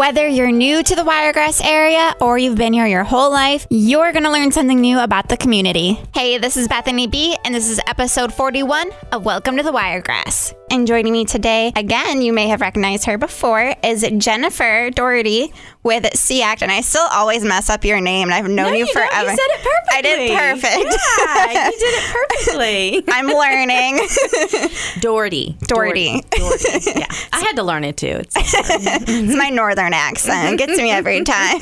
Whether you're new to the Wiregrass area or you've been here your whole life, you're going to learn something new about the community. Hey, this is Bethany B, and this is episode 41 of Welcome to the Wiregrass. And joining me today, again, you may have recognized her before, is Jennifer Doherty with SEACT. And I still always mess up your name, and I've known No, you, you don't. You said it perfectly. I did perfect. Yeah, you did it perfectly. I'm learning. Doherty. Doherty. Doherty. Yeah. I had to learn it too. It's it's my northern accent. Gets me every time.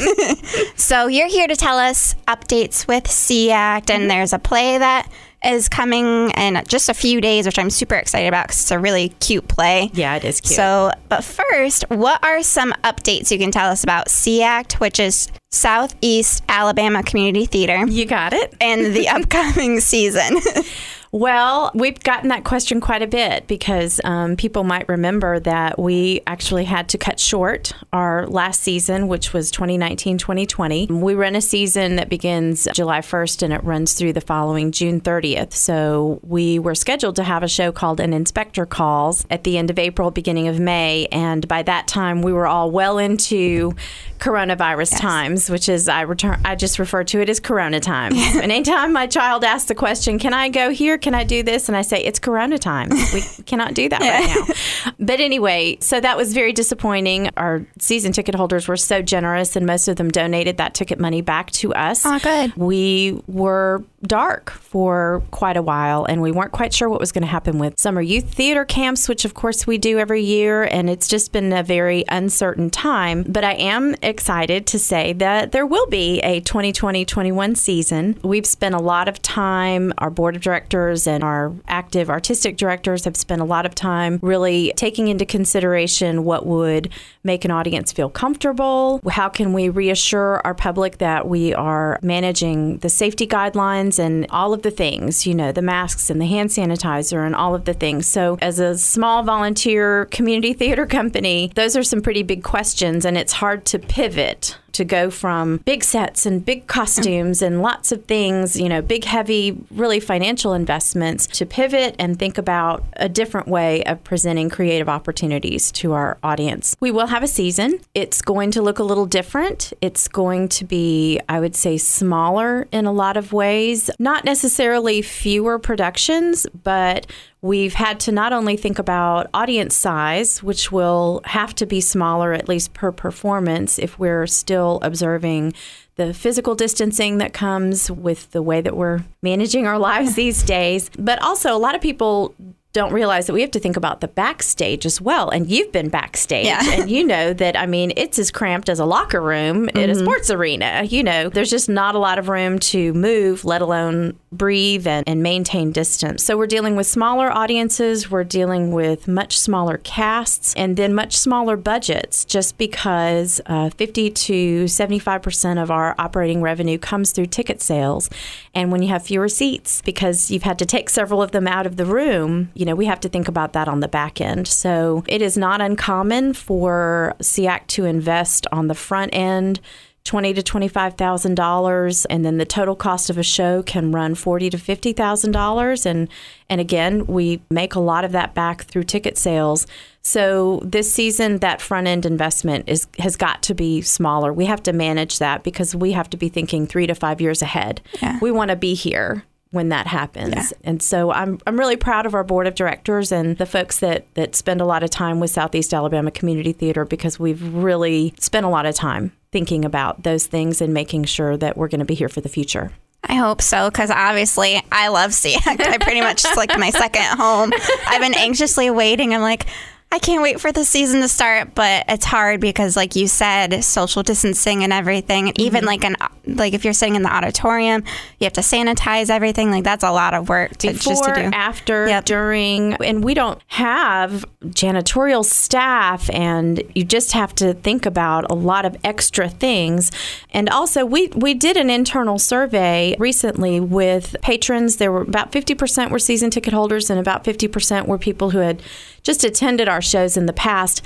so you're here to tell us updates with SEACT, and mm-hmm. there's a play that is coming in just a few days, which I'm super excited about because it's a really cute play. yeah, it is cute. So, but first, what are some updates you can tell us about SEACT, which is Southeast Alabama Community Theater, you got it. and the upcoming season? Well, we've gotten that question quite a bit because um, people might remember that we actually had to cut short our last season, which was 2019 2020. We run a season that begins July 1st and it runs through the following June 30th. So we were scheduled to have a show called An Inspector Calls at the end of April, beginning of May. And by that time, we were all well into coronavirus times, which is I return I just refer to it as corona times. and anytime my child asks the question, Can I go here? Can I do this? And I say, It's corona time. We cannot do that right now. But anyway, so that was very disappointing. Our season ticket holders were so generous and most of them donated that ticket money back to us. Oh, good. We were dark for quite a while and we weren't quite sure what was going to happen with summer youth theater camps which of course we do every year and it's just been a very uncertain time. But i am excited to say that there will be a 2020-21 season. We've spent a lot of time our board of directors and our active artistic directors have spent a lot of time really taking into consideration what would make an audience feel comfortable. How can we reassure our public that we are managing the safety guidelines and all of the things, you know, the masks and the hand sanitizer and all of the things. So, as a small volunteer community theater company, those are some pretty big questions, and it's hard to pivot to go from big sets and big costumes and lots of things, you know, big, heavy, really financial investments to pivot and think about a different way of presenting creative opportunities to our audience. We will have a season. It's going to look a little different. It's going to be, I would say, smaller in a lot of ways, not necessarily fewer productions, but We've had to not only think about audience size, which will have to be smaller, at least per performance, if we're still observing the physical distancing that comes with the way that we're managing our lives these days. But also, a lot of people don't realize that we have to think about the backstage as well. And you've been backstage, Yeah. and you know that, I mean, it's as cramped as a locker room in a sports arena. You know, there's just not a lot of room to move, let alone breathe and, and maintain distance. So we're dealing with smaller audiences, we're dealing with much smaller casts, and then much smaller budgets just because uh, 50 to 75% of our operating revenue comes through ticket sales. And when you have fewer seats, because you've had to take several of them out of the room, you know, we have to think about that on the back end. So it is not uncommon for SEACT to invest on the front end twenty to twenty five thousand dollars, and then the total cost of a show can run forty to fifty thousand dollars. And and again, we make a lot of that back through ticket sales. So this season, that front end investment is has got to be smaller. We have to manage that because we have to be thinking three to five years ahead. Yeah. We want to be here when that happens. And so I'm I'm really proud of our board of directors and the folks that that spend a lot of time with Southeast Alabama Community Theater because we've really spent a lot of time thinking about those things and making sure that we're going to be here for the future. I hope so, because obviously I love SEACT. I pretty much it's like my second home. I've been anxiously waiting. I'm like, I can't wait for the season to start, but it's hard because, like you said, social distancing and everything. And even mm-hmm. like an like if you're sitting in the auditorium, you have to sanitize everything. Like that's a lot of work to just before, to do. after, Yep. during, and we don't have janitorial staff, and you just have to think about a lot of extra things. And also, we we did an internal survey recently with patrons. There were about fifty percent were season ticket holders, and about fifty percent were people who had just attended our shows in the past.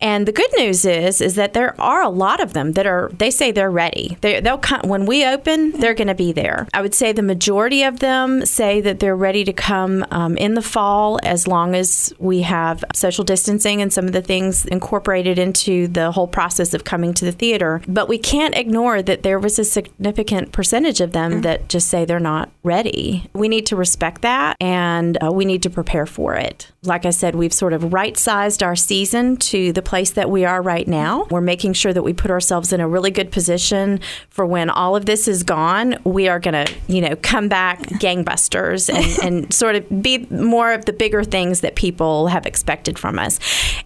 And the good news is, is that there are a lot of them that are. They say they're ready. They, they'll come when we open. They're going to be there. I would say the majority of them say that they're ready to come um, in the fall, as long as we have social distancing and some of the things incorporated into the whole process of coming to the theater. But we can't ignore that there was a significant percentage of them mm-hmm. that just say they're not ready. We need to respect that, and uh, we need to prepare for it. Like I said, we've sort of right sized our season to the place that we are right now. We're making sure that we put ourselves in a really good position for when all of this is gone. We are going to, you know, come back gangbusters and, and sort of be more of the bigger things that people have expected from us.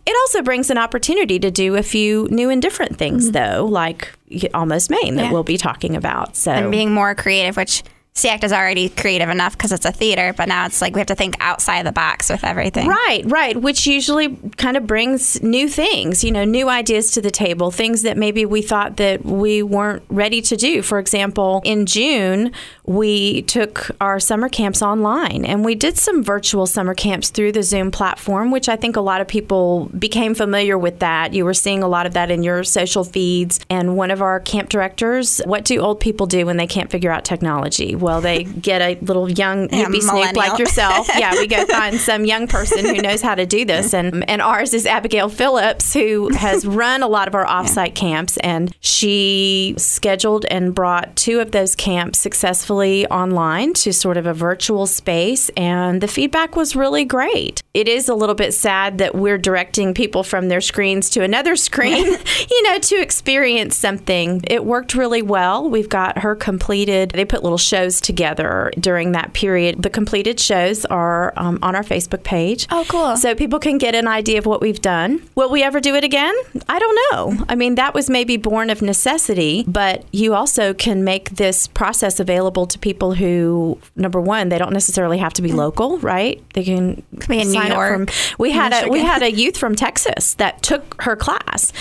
It also brings an opportunity to do a few new and different things, mm-hmm. though, like Almost Maine that yeah. we'll be talking about. So and being more creative, which SEACT is already creative enough because it's a theater, but now it's like we have to think outside the box with everything. Right, right, which usually kind of brings new things, you know, new ideas to the table, things that maybe we thought that we weren't ready to do. For example, in June, we took our summer camps online and we did some virtual summer camps through the Zoom platform, which I think a lot of people became familiar with that. You were seeing a lot of that in your social feeds. And one of our camp directors, what do old people do when they can't figure out technology? well, they get a little young yeah, hippie snoop like yourself. yeah, we go find some young person who knows how to do this. And, and ours is Abigail Phillips, who has run a lot of our offsite camps. And she scheduled and brought two of those camps successfully online to sort of a virtual space. And the feedback was really great. It is a little bit sad that we're directing people from their screens to another screen, you know, to experience something. It worked really well. We've got her completed, they put little shows together during that period. The completed shows are um, on our Facebook page. Oh, cool. So people can get an idea of what we've done. Will we ever do it again? I don't know. I mean, that was maybe born of necessity, but you also can make this process available to people who, number one, they don't necessarily have to be local, right? They can be in New York. From, we had a we had a youth from Texas that took her class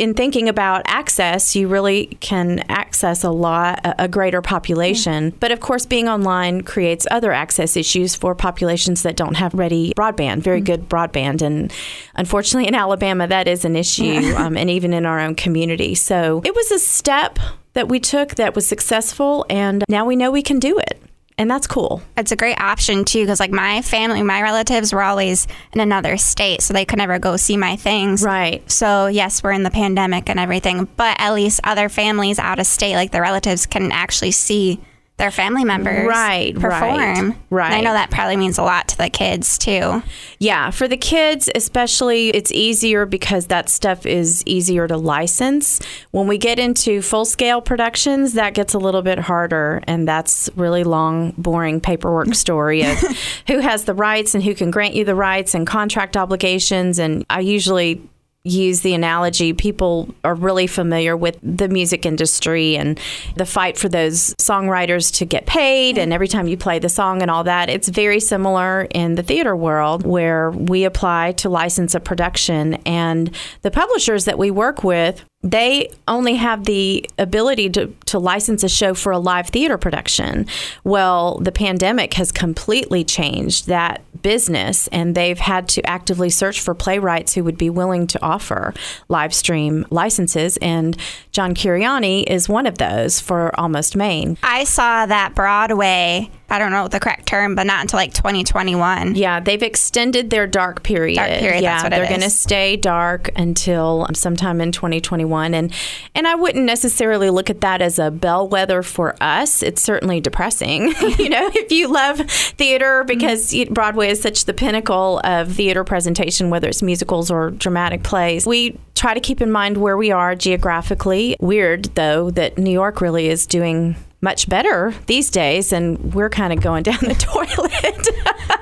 in thinking about access, you really can access a lot, a greater population. But of course, being online creates other access issues for populations that don't have ready broadband, very mm-hmm. good broadband. And unfortunately, in Alabama, that is an issue, um, and even in our own community. So it was a step that we took that was successful, and now we know we can do it and that's cool. It's a great option too, because like my family, my relatives were always in another state, so they could never go see my things. Right. So yes, we're in the pandemic and everything, but at least other families out of state, like the relatives, can actually see their family members right, perform. Right, right. I know that probably means a lot to the kids too. Yeah, for the kids especially, it's easier because that stuff is easier to license. When we get into full scale productions, that gets a little bit harder, and that's really long, boring paperwork story of who has the rights and who can grant you the rights and contract obligations. And I usually use the analogy people are really familiar with the music industry and the fight for those songwriters to get paid and every time you play the song and all that. It's very similar in the theater world where we apply to license a production and the publishers that we work with they only have the ability to, to license a show for a live theater production. Well, the pandemic has completely changed that business, and they've had to actively search for playwrights who would be willing to offer live stream licenses. And John Cariani is one of those for Almost Maine. I saw that Broadway I don't know the correct term, but not until like 2021. Yeah, they've extended their dark period. Dark period. Yeah, they're going to stay dark until sometime in 2021, and and I wouldn't necessarily look at that as a bellwether for us. It's certainly depressing, you know, if you love theater because mm-hmm. Broadway is such the pinnacle of theater presentation, whether it's musicals or dramatic plays. We try to keep in mind where we are geographically. Weird though that New York really is doing much better these days, and we're kind of going down the toilet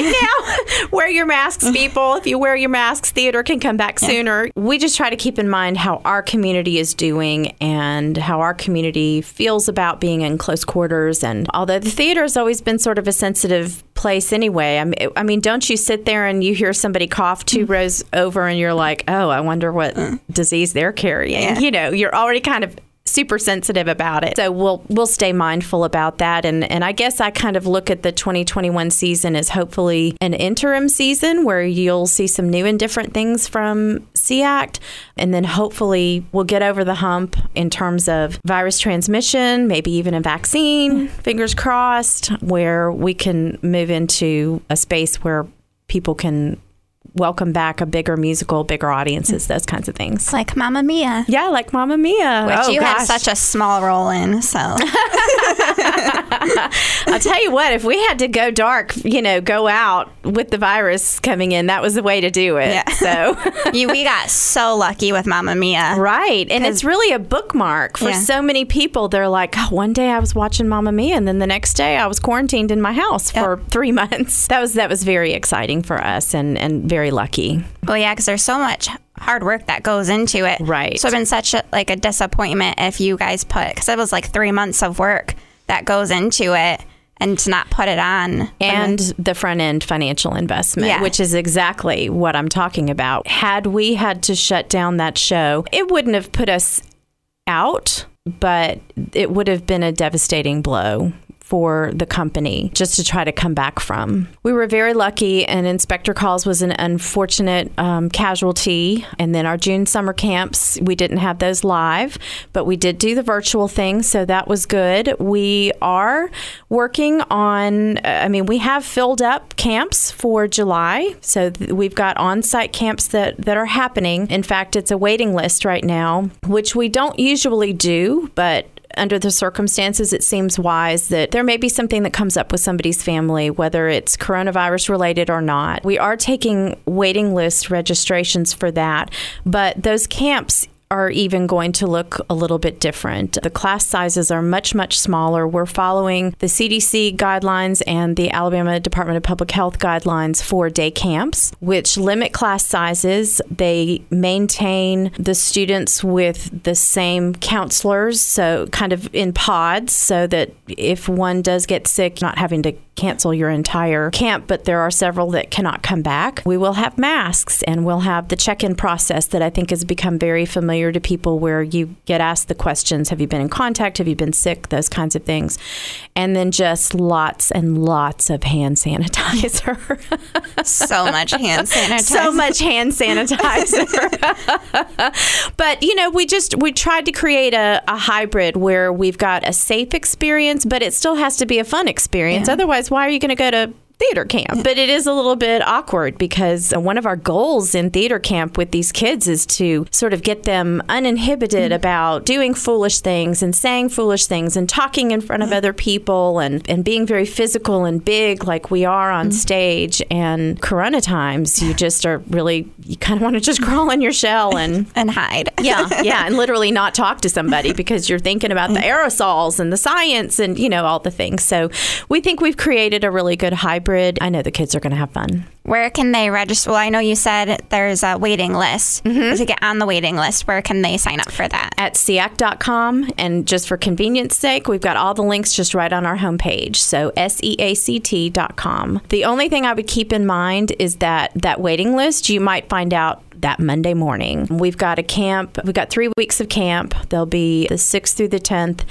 right now. wear your masks, people. If you wear your masks, theater can come back yeah. sooner. We just try to keep in mind how our community is doing and how our community feels about being in close quarters. And although the theater has always been sort of a sensitive place anyway, I mean, I mean don't you sit there and you hear somebody cough 2 mm. rows over and you're like, oh, I wonder what mm. disease they're carrying? Yeah. You know, you're already kind of super sensitive about it. So we'll we'll stay mindful about that. And and I guess I kind of look at the 2021 season as hopefully an interim season where you'll see some new and different things from SEACT, and then hopefully we'll get over the hump in terms of virus transmission, maybe even a vaccine. Mm-hmm. Fingers crossed, where we can move into a space where people can welcome back a bigger musical, bigger audiences, those kinds of things. Like Mamma Mia. Yeah, like Mamma Mia. Which oh, you gosh. had such a small role in, so I'll tell you what, if we had to go dark, you know, go out with the virus coming in, that was the way to do it. Yeah. So you, we got so lucky with Mamma Mia. Right. And it's really a bookmark for Yeah. so many people. They're like, oh, one day I was watching Mamma Mia and then the next day I was quarantined in my house for three months. That was that was very exciting for us and, and very lucky. Well, yeah, because there's so much hard work that goes into it. Right. So it's been such a, like a disappointment if you guys put because it was like three months of work that goes into it, and to not put it on. and the front end financial investment, Yeah. which is exactly what I'm talking about. Had we had to shut down that show, it wouldn't have put us out, but it would have been a devastating blow for the company just to try to come back from. We were very lucky, and Inspector Calls was an unfortunate um, casualty. And then our June summer camps, we didn't have those live, but we did do the virtual thing, so that was good. We are working on, uh, I mean, we have filled up camps for July, so th- we've got on site camps that, that are happening. In fact, it's a waiting list right now, which we don't usually do, but under the circumstances, it seems wise that there may be something that comes up with somebody's family, whether it's coronavirus related or not. We are taking waiting list registrations for that, but those camps are even going to look a little bit different. The class sizes are much, much smaller. We're following the CDC guidelines and the Alabama Department of Public Health guidelines for day camps, which limit class sizes. They maintain the students with the same counselors, so kind of in pods, so that if one does get sick, not having to cancel your entire camp, but there are several that cannot come back. We will have masks and we'll have the check in process that I think has become very familiar to people where you get asked the questions Have you been in contact? Have you been sick? Those kinds of things. And then just lots and lots of hand sanitizer. so much hand sanitizer. so much hand sanitizer. but you know, we just we tried to create a, a hybrid where we've got a safe experience, but it still has to be a fun experience. Yeah. Otherwise, why are you going to go to theater camp? But it is a little bit awkward because uh, one of our goals in theater camp with these kids is to sort of get them uninhibited mm-hmm. about doing foolish things and saying foolish things and talking in front of mm-hmm. other people and, and being very physical and big like we are on mm-hmm. stage. And Corona times, you just are really, you kind of want to just crawl in your shell and and hide. yeah, yeah, and literally not talk to somebody because you're thinking about the mm. aerosols and the science and you know all the things. So we think we've created a really good hybrid. I know the kids are going to have fun. Where can they register? Well, I know you said there's a waiting list. Mm-hmm. To get on the waiting list, where can they sign up for that? At SEACT.com, and just for convenience sake, we've got all the links just right on our homepage. So SEACT.com. The only thing I would keep in mind is that that waiting list you might find out that Monday morning. We've got a camp. We've got three weeks of camp. They'll be the 6th through the 10th.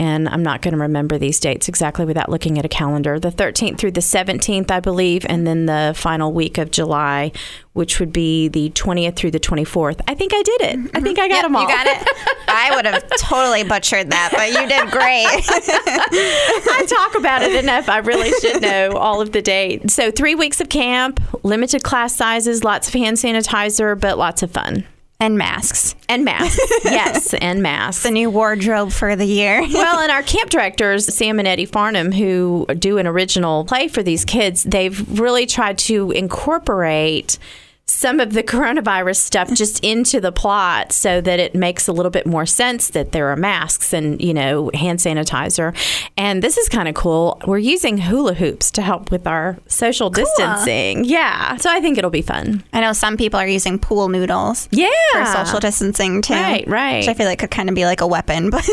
And I'm not going to remember these dates exactly without looking at a calendar. The 13th through the 17th, I believe, and then the final week of July, which would be the 20th through the 24th. I think I did it. I think I got Yep, them all. You got it. I would have totally butchered that, but you did great. I talk about it enough. I really should know all of the dates. So, three weeks of camp, limited class sizes, lots of hand sanitizer, but lots of fun. And masks. And masks. yes, and masks. The new wardrobe for the year. well, and our camp directors, Sam and Eddie Farnham, who do an original play for these kids, they've really tried to incorporate some of the coronavirus stuff just into the plot so that it makes a little bit more sense that there are masks and, you know, hand sanitizer. And this is kind of cool. We're using hula hoops to help with our social distancing. Yeah. So I think it'll be fun. I know some people are using pool noodles Yeah. for social distancing too. Right, right. Which I feel like could kind of be like a weapon, but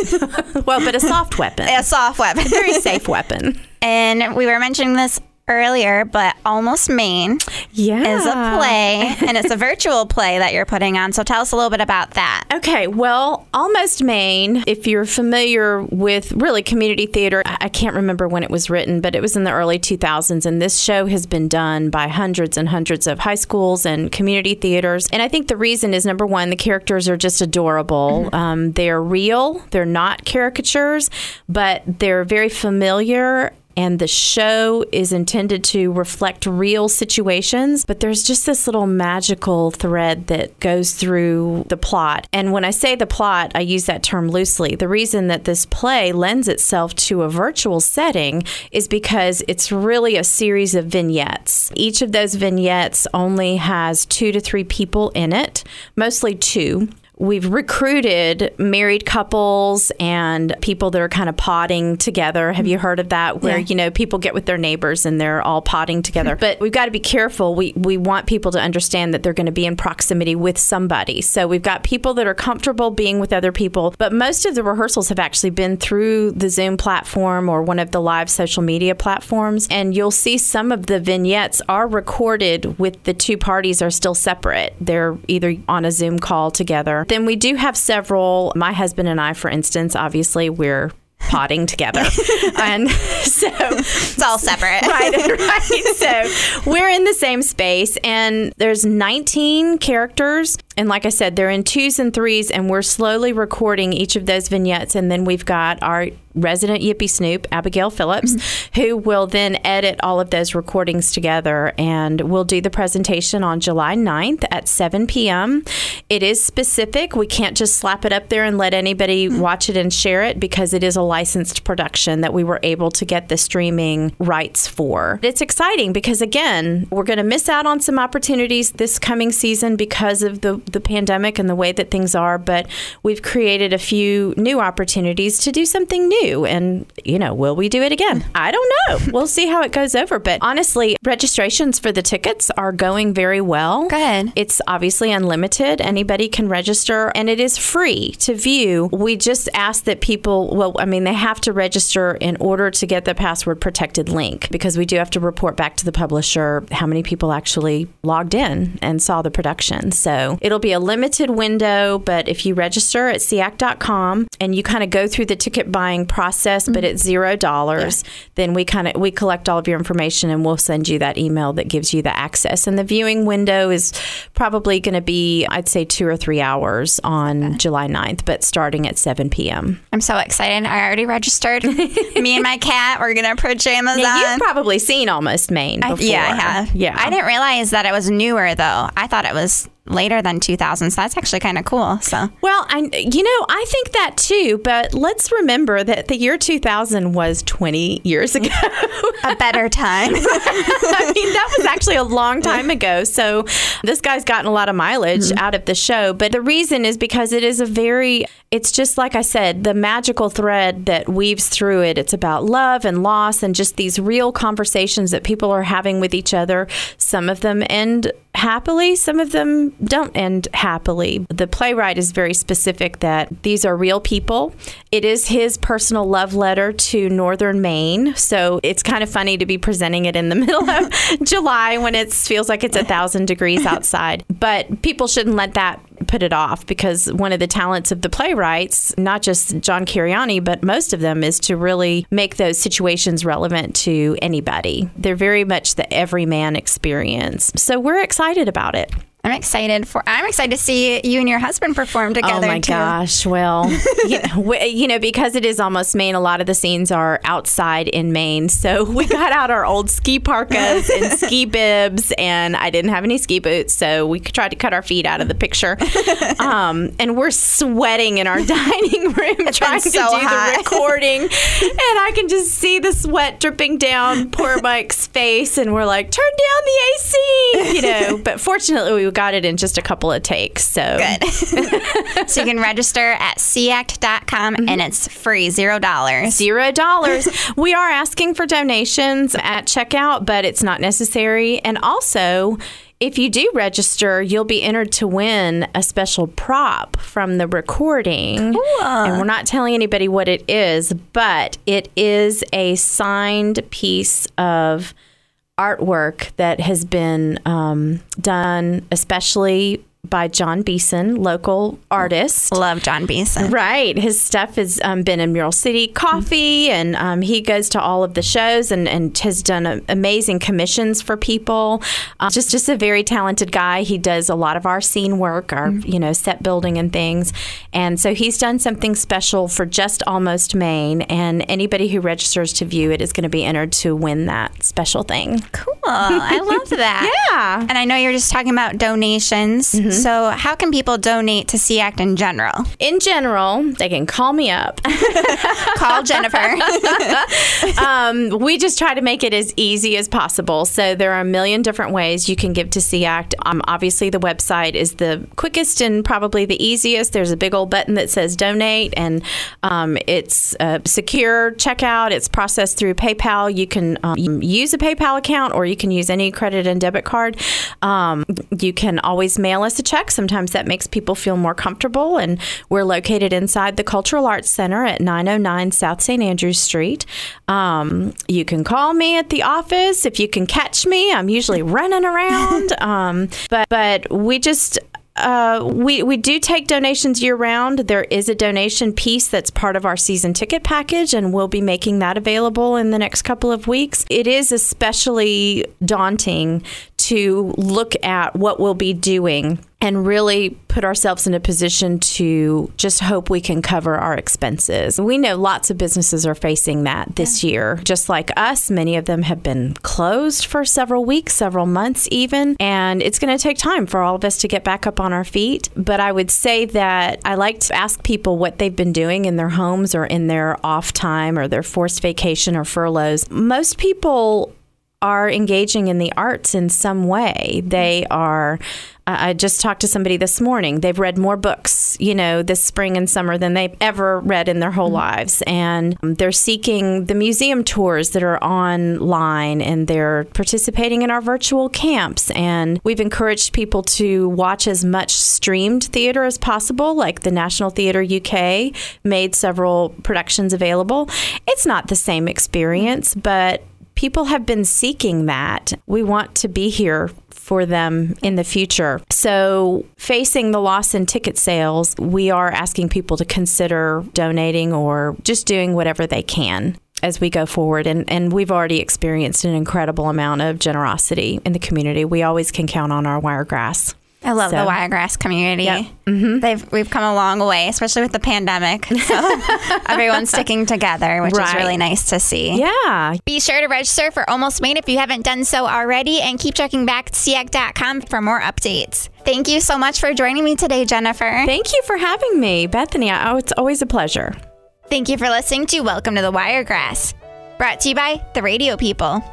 well, but a soft weapon. a soft weapon. Very safe weapon. And we were mentioning this earlier, but Almost Maine Yeah. is a play, and it's a virtual play that you're putting on. So tell us a little bit about that. Okay, well, Almost Maine, if you're familiar with really community theater, I can't remember when it was written, but it was in the early 2000s. And this show has been done by hundreds and hundreds of high schools and community theaters. And I think the reason is number one, the characters are just adorable. Um, they're real, they're not caricatures, but they're very familiar and the show is intended to reflect real situations, but there's just this little magical thread that goes through the plot. And when I say the plot, I use that term loosely. The reason that this play lends itself to a virtual setting is because it's really a series of vignettes. Each of those vignettes only has two to three people in it, mostly two we've recruited married couples and people that are kind of potting together. Have you heard of that? Where Yeah. you know people get with their neighbors and they're all potting together. but we've got to be careful. We we want people to understand that they're going to be in proximity with somebody. So we've got people that are comfortable being with other people. But most of the rehearsals have actually been through the Zoom platform or one of the live social media platforms, and you'll see some of the vignettes are recorded with the two parties are still separate. They're either on a Zoom call together. But then we do have several. My husband and I, for instance, obviously we're potting together, and so It's all separate. right, right. So we're in the same space, and there's 19 characters. And like I said, they're in twos and threes, and we're slowly recording each of those vignettes. And then we've got our resident Yippee Snoop, Abigail Phillips, mm-hmm. who will then edit all of those recordings together. And we'll do the presentation on July 9th at 7 p.m. It is specific. We can't just slap it up there and let anybody mm-hmm. watch it and share it because it is a licensed production that we were able to get the streaming rights for. It's exciting because, again, we're going to miss out on some opportunities this coming season because of the, the pandemic and the way that things are, but we've created a few new opportunities to do something new. And, you know, will we do it again? I don't know. We'll see how it goes over. But honestly, registrations for the tickets are going very well. Good. It's obviously unlimited. Anybody can register and it is free to view. We just ask that people, well, I mean, they have to register in order to get the password protected link because we do have to report back to the publisher how many people actually logged in and saw the production. So it'll be a limited window, but if you register at SEACT.com and you kind of go through the ticket buying process, but mm-hmm. it's zero dollars, then we kind of we collect all of your information and we'll send you that email that gives you the access. And the viewing window is probably going to be, I'd say, two or three hours on July 9th, but starting at 7 p.m. I'm so excited. I already registered. Me and my cat, we're going to pajamas Now, on. you've probably seen Almost Maine before. Yeah, I have. Yeah. I didn't realize that it was newer though. I thought it was later than 2000. So that's actually kind of cool. So Well, I you know I think that too, but let's remember that the year 2000 was 20 years ago. a better time. I mean, that was actually a long time ago. So this guy's gotten a lot of mileage mm-hmm. out of the show. But the reason is because it is a very, it's just like I said, the magical thread that weaves through it. It's about love and loss and just these real conversations that people are having with each other. Some of them end happily, some of them don't end happily. The playwright is very specific that these are real people. It is his personal love letter to Northern Maine. So it's kind of funny to be presenting it in the middle of July when it feels like it's a thousand degrees outside. But people shouldn't let that put it off because one of the talents of the playwrights, not just John Cariani, but most of them, is to really make those situations relevant to anybody. They're very much the everyman experience. So we're excited about it. I'm excited for. I'm excited to see you and your husband perform together. Oh my too. gosh! Well, you, know, you know, because it is almost Maine. A lot of the scenes are outside in Maine, so we got out our old ski parkas and ski bibs, and I didn't have any ski boots, so we tried to cut our feet out of the picture. Um, and we're sweating in our dining room trying to do hot. the recording, and I can just see the sweat dripping down poor Mike's face, and we're like, "Turn down the AC," you know. But fortunately, we got it in just a couple of takes. So Good. so you can register at seact.com and mm-hmm. it's free, zero dollars. Zero dollars. we are asking for donations at checkout, but it's not necessary. And also, if you do register, you'll be entered to win a special prop from the recording. And we're not telling anybody what it is, but it is a signed piece of artwork that has been um, done, especially by John Beeson, local artist. Love John Beeson. Right. His stuff has um, been in Mural City Coffee, and um, he goes to all of the shows and, and has done a, amazing commissions for people. Uh, just just a very talented guy. He does a lot of our scene work, our mm-hmm. you know set building and things, and so he's done something special for just almost Maine. And anybody who registers to view it is going to be entered to win that special thing. Cool. I love that. yeah. And I know you're just talking about donations. Mm-hmm. So, how can people donate to SEACT in general? In general, they can call me up. call Jennifer. um, we just try to make it as easy as possible. So, there are a million different ways you can give to SEACT. Um, obviously, the website is the quickest and probably the easiest. There's a big old button that says donate, and um, it's a secure checkout. It's processed through PayPal. You can um, use a PayPal account or you can use any credit and debit card. Um, you can always mail us a check. Sometimes that makes people feel more comfortable. And we're located inside the Cultural Arts Center at 909 South St. Andrews Street. Um, you can call me at the office if you can catch me. I'm usually running around. Um, but but we just uh, we we do take donations year round. There is a donation piece that's part of our season ticket package, and we'll be making that available in the next couple of weeks. It is especially daunting to look at what we'll be doing and really put ourselves in a position to just hope we can cover our expenses. We know lots of businesses are facing that this yeah. year. Just like us, many of them have been closed for several weeks, several months even, and it's going to take time for all of us to get back up on our feet. But I would say that I like to ask people what they've been doing in their homes or in their off time or their forced vacation or furloughs. Most people are engaging in the arts in some way. They are. I just talked to somebody this morning. They've read more books, you know, this spring and summer than they've ever read in their whole mm-hmm. lives. And they're seeking the museum tours that are online and they're participating in our virtual camps. And we've encouraged people to watch as much streamed theater as possible, like the National Theatre UK made several productions available. It's not the same experience, but people have been seeking that. We want to be here for them in the future. So, facing the loss in ticket sales, we are asking people to consider donating or just doing whatever they can as we go forward. And, and we've already experienced an incredible amount of generosity in the community. We always can count on our wiregrass. I love so. the wiregrass community. Yep. Mm-hmm. They've we've come a long way, especially with the pandemic. So everyone's sticking together, which right. is really nice to see. Yeah. Be sure to register for Almost Maine if you haven't done so already, and keep checking back to SEACT.com for more updates. Thank you so much for joining me today, Jennifer. Thank you for having me, Bethany. Oh, it's always a pleasure. Thank you for listening to Welcome to the Wiregrass, brought to you by the Radio People.